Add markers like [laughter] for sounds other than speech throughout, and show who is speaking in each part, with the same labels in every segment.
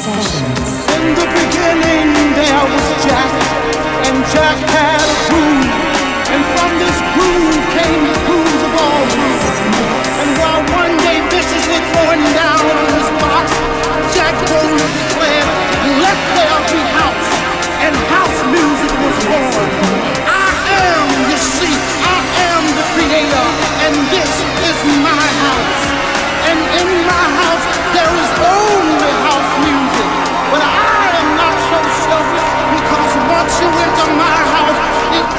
Speaker 1: Sessions.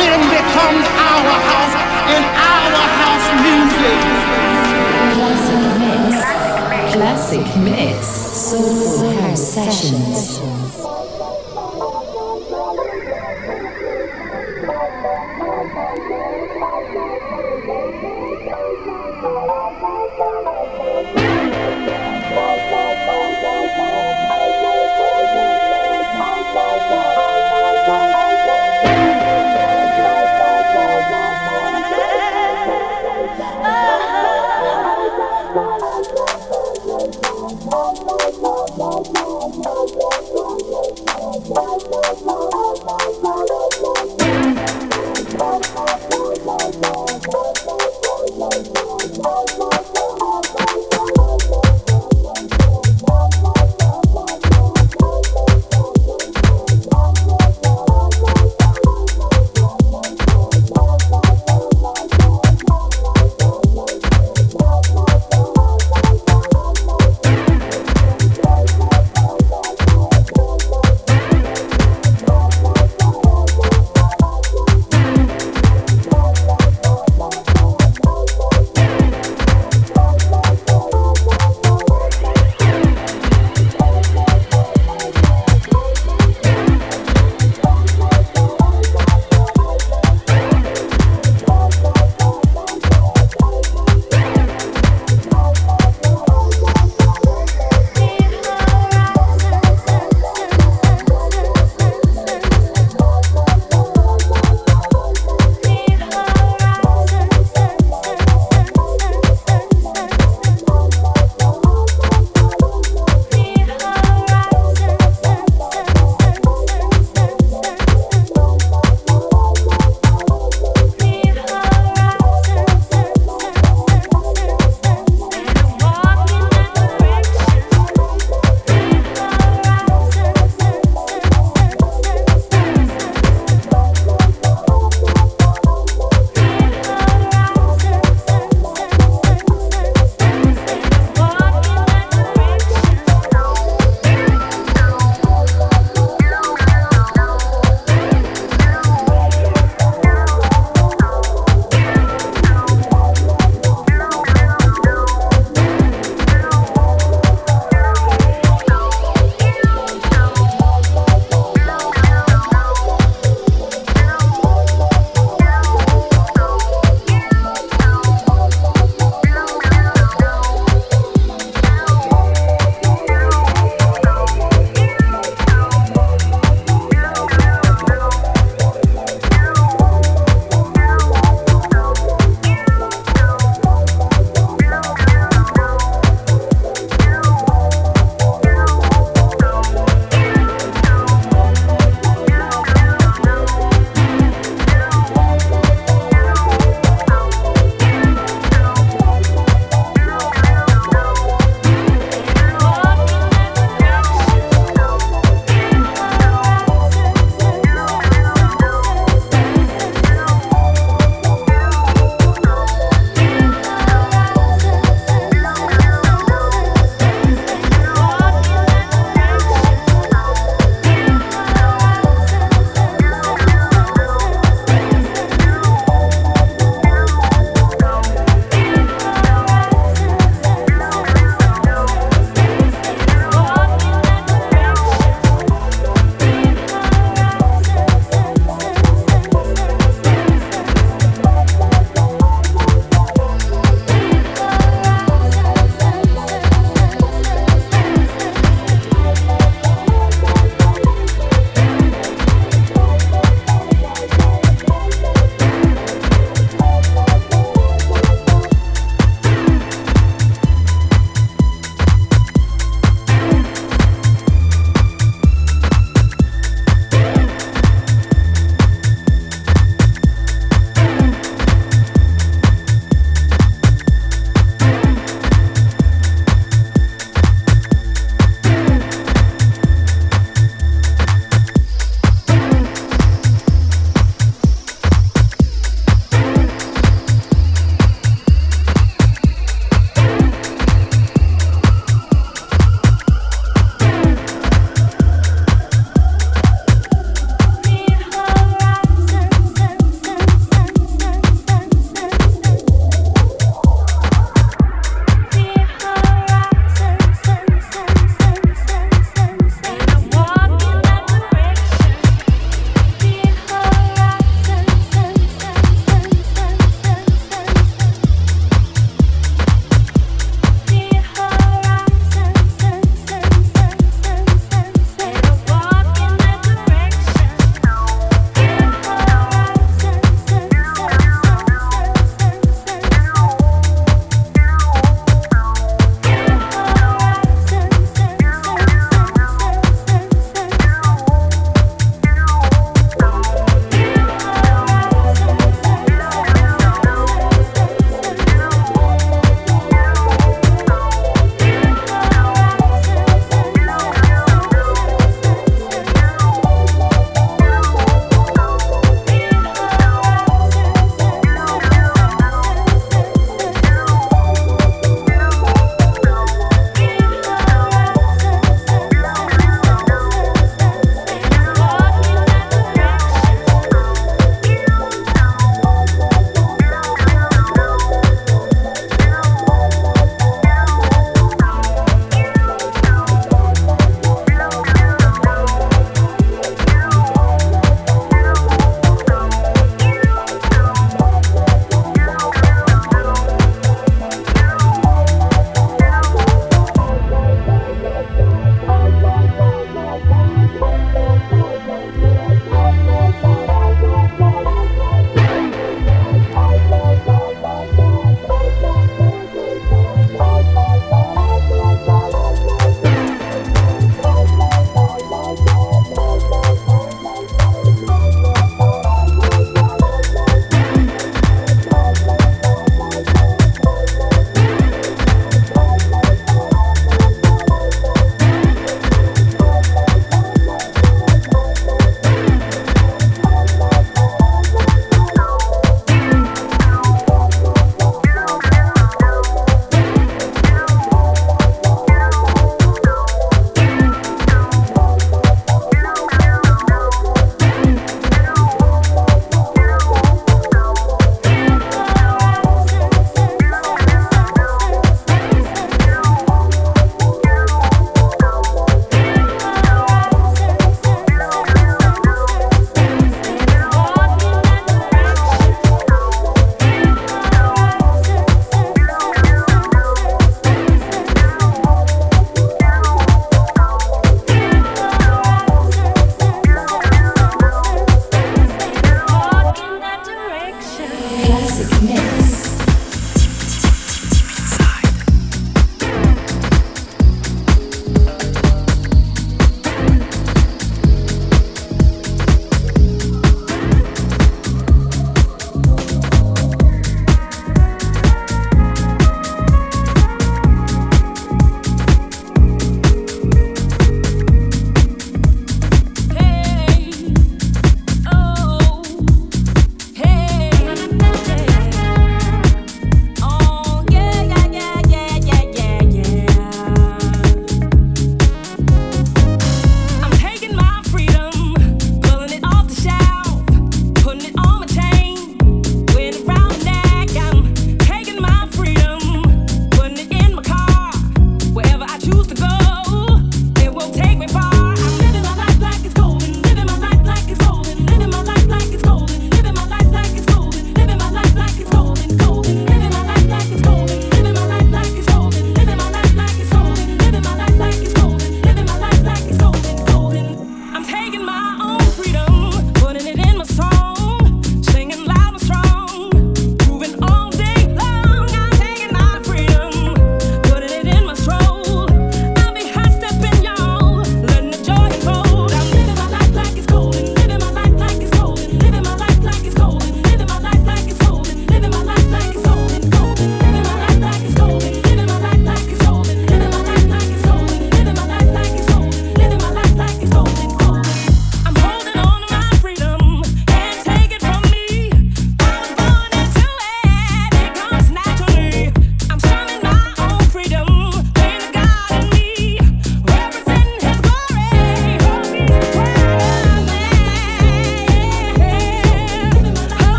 Speaker 2: then becomes our house and our house music.
Speaker 1: Classic mix. Classic mix. Soulful house sessions. [laughs]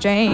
Speaker 1: future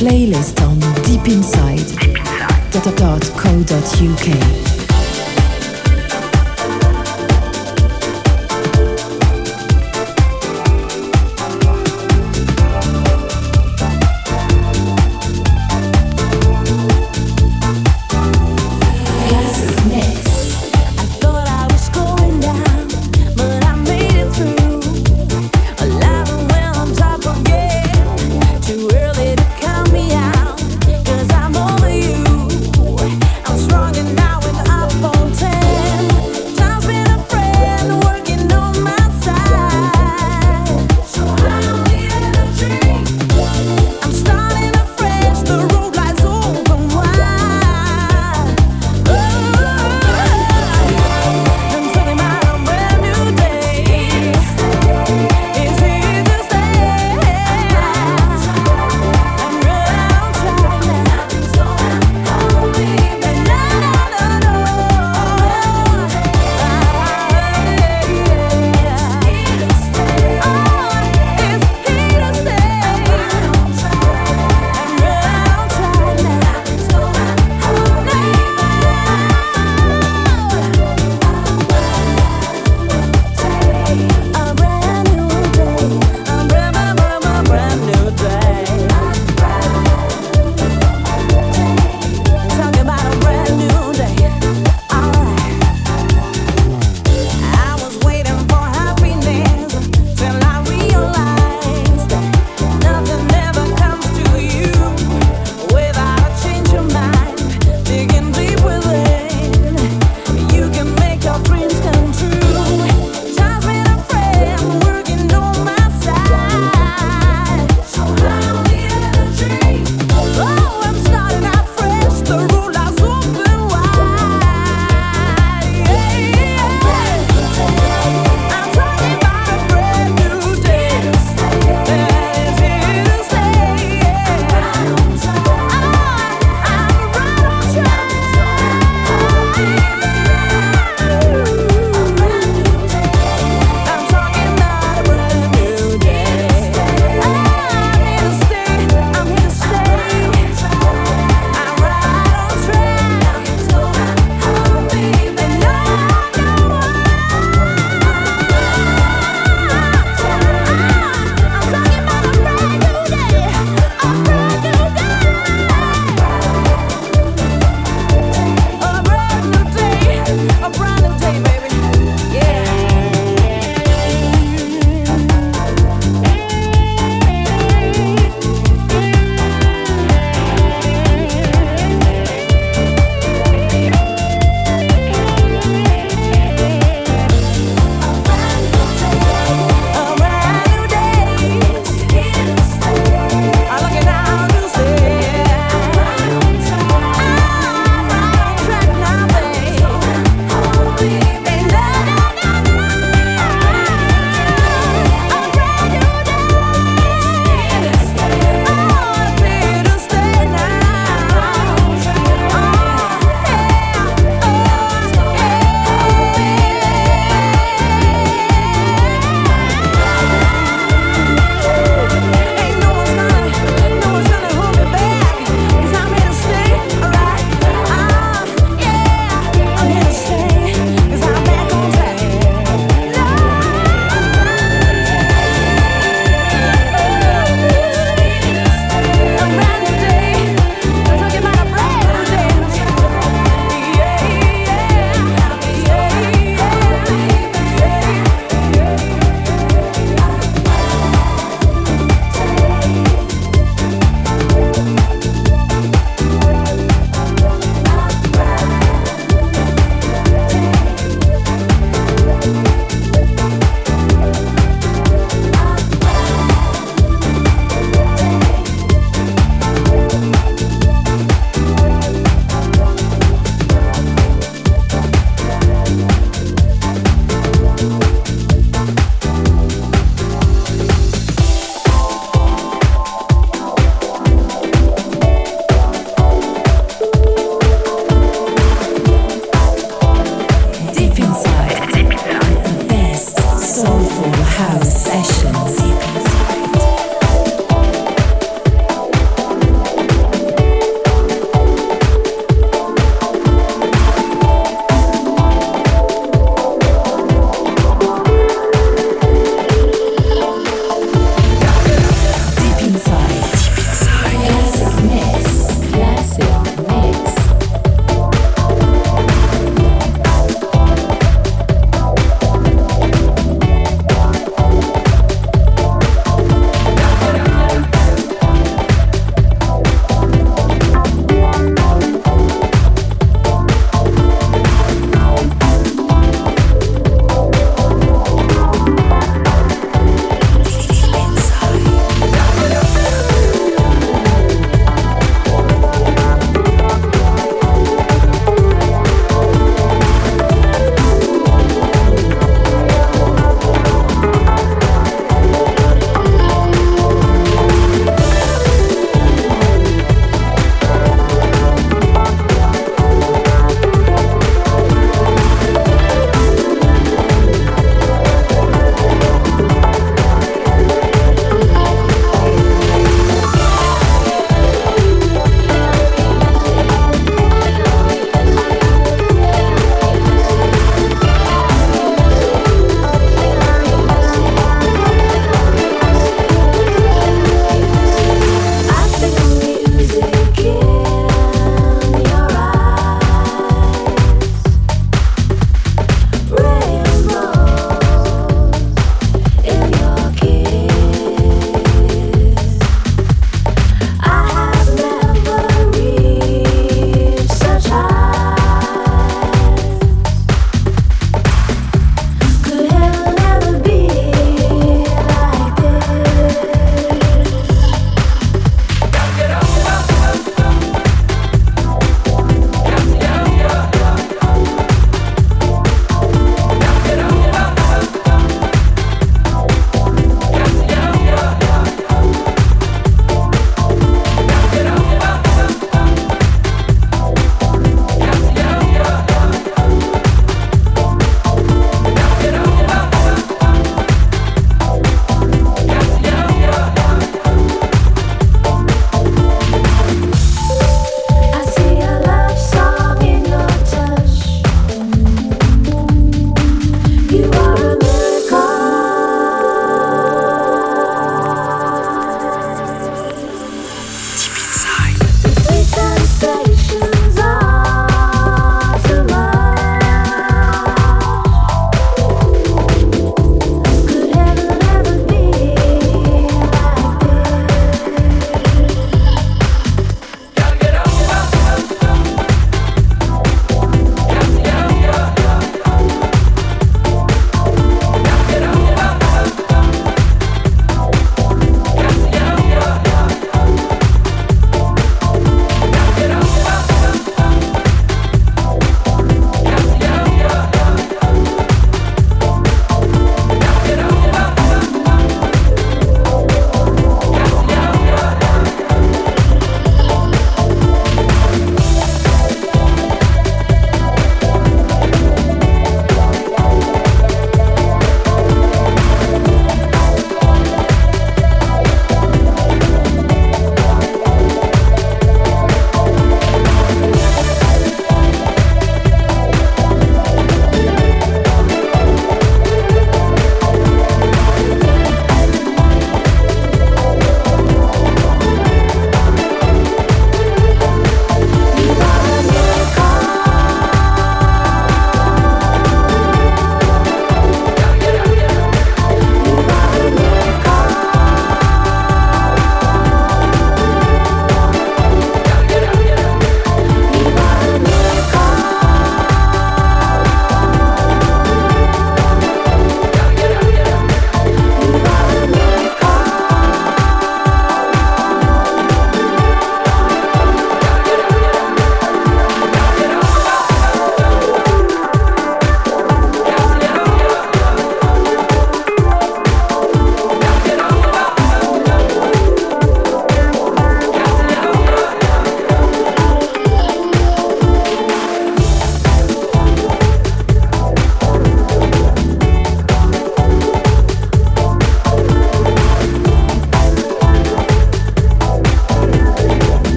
Speaker 1: strong